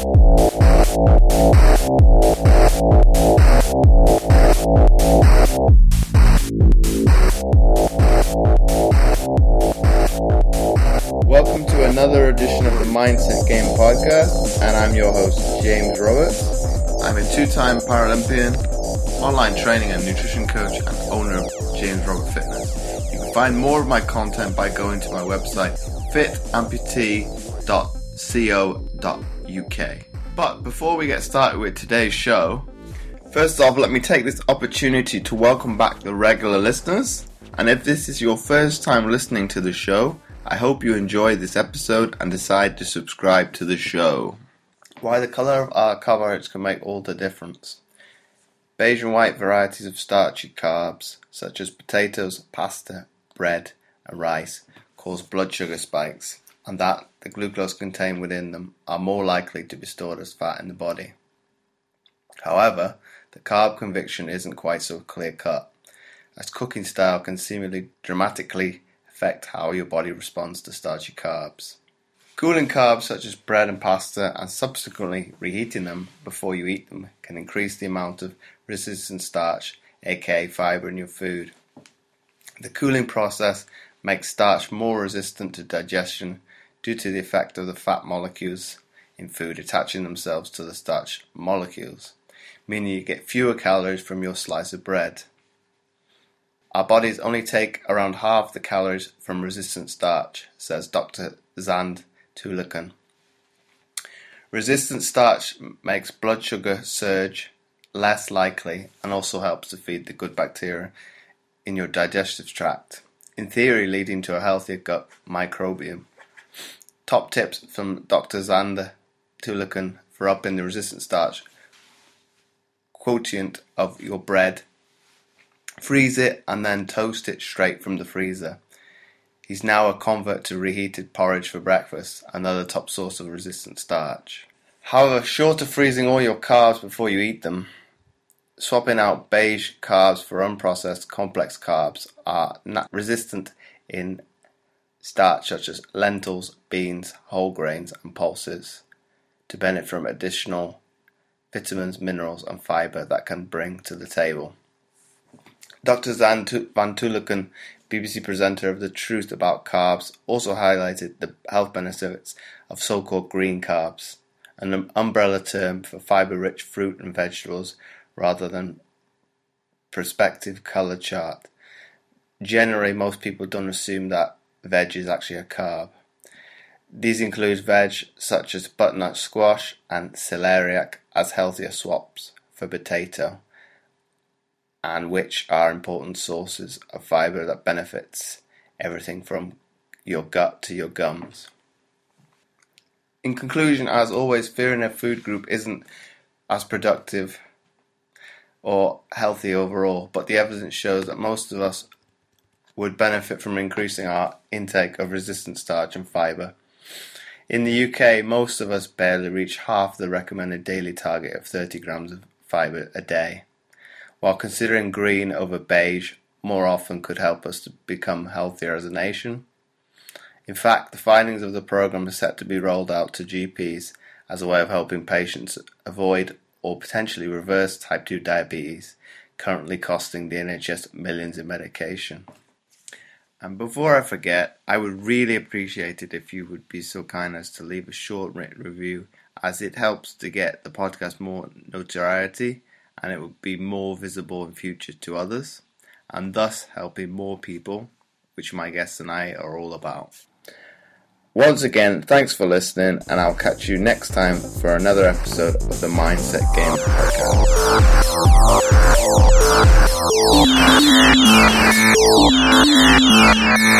Welcome to another edition of the Mindset Game Podcast, and I'm your host, James Roberts. I'm a two time Paralympian, online training and nutrition coach, and owner of James Robert Fitness. You can find more of my content by going to my website, fitamputee.co.uk fitamputee.co.uk. But before we get started with today's show, first off, let me take this opportunity to welcome back the regular listeners. And if this is your first time listening to the show, I hope you enjoy this episode and decide to subscribe to the show. Why the colour of our carbohydrates can make all the difference. Beige and white varieties of starchy carbs, such as potatoes, pasta, bread, and rice, cause blood sugar spikes, and that the glucose contained within them are more likely to be stored as fat in the body. However, the carb conviction isn't quite so clear cut, as cooking style can seemingly dramatically affect how your body responds to starchy carbs. Cooling carbs such as bread and pasta and subsequently reheating them before you eat them can increase the amount of resistant starch, aka fiber, in your food. The cooling process makes starch more resistant to digestion due to the effect of the fat molecules in food attaching themselves to the starch molecules, meaning you get fewer calories from your slice of bread. Our bodies only take around half the calories from resistant starch, says Dr. Xand Tulleken. Resistant starch makes blood sugar surge less likely and also helps to feed the good bacteria in your digestive tract, in theory leading to a healthier gut microbiome. Top tips from Dr. Zander Tulleken for upping the resistant starch quotient of your bread Freeze it and then toast it straight from the freezer. He's now a convert to reheated porridge for breakfast, another top source of resistant starch. However, short of freezing all your carbs before you eat them, swapping out beige carbs for unprocessed complex carbs are not resistant in starch such as lentils, beans, whole grains, and pulses to benefit from additional vitamins, minerals, and fiber that can bring to the table. Doctor Van Tulleken, BBC presenter of The Truth About Carbs, also highlighted the health benefits of so-called green carbs, an um, umbrella term for fiber-rich fruit and vegetables rather than perspective color chart. Generally, most people don't assume that veg is actually a carb. These include veg such as butternut squash and celeriac as healthier swaps for potato and which are important sources of fiber that benefits everything from your gut to your gums. In conclusion, as always, fearing a food group isn't as productive or healthy overall, but the evidence shows that most of us would benefit from increasing our intake of resistant starch and fiber. In the UK, most of us barely reach half the recommended daily target of 30 grams of fiber a day while considering green over beige more often could help us to become healthier as a nation. In fact, the findings of the program are set to be rolled out to GPs as a way of helping patients avoid or potentially reverse type 2 diabetes, currently costing the NHS millions in medication. And before I forget, I would really appreciate it if you would be so kind as to leave a short written review, as it helps to get the podcast more notoriety and it would be more visible in future to others, and thus helping more people, which my guests and I are all about. Once again, thanks for listening, and I'll catch you next time for another episode of the Mindset Game Podcast. Yeah.